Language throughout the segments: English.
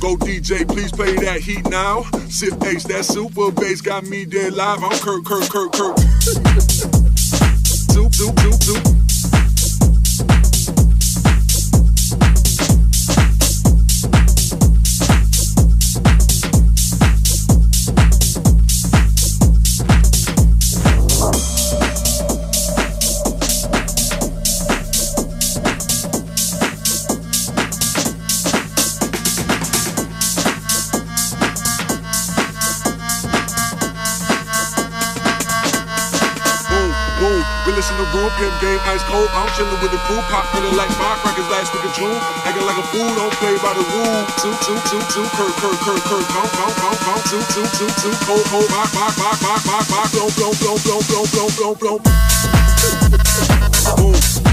Go DJ, please play that heat now. Sip Ace, that super bass got me dead live. I'm Kirk, Kirk, Kirk, Kurt. chillin' with the food pop, feeling like firecrackers last week of June. Acting like a fool, don't play by the rules. Two, two, two, two, Kurt, Kurt, Kurt, Kurt, Conk, Conk, Conk, Conk, two, two, two, two, cold, cold, rock, rock, rock, rock, rock, rock, blow, blow, blow, blow, blow, blow, blow, blow. Boom.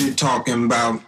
You're talking about.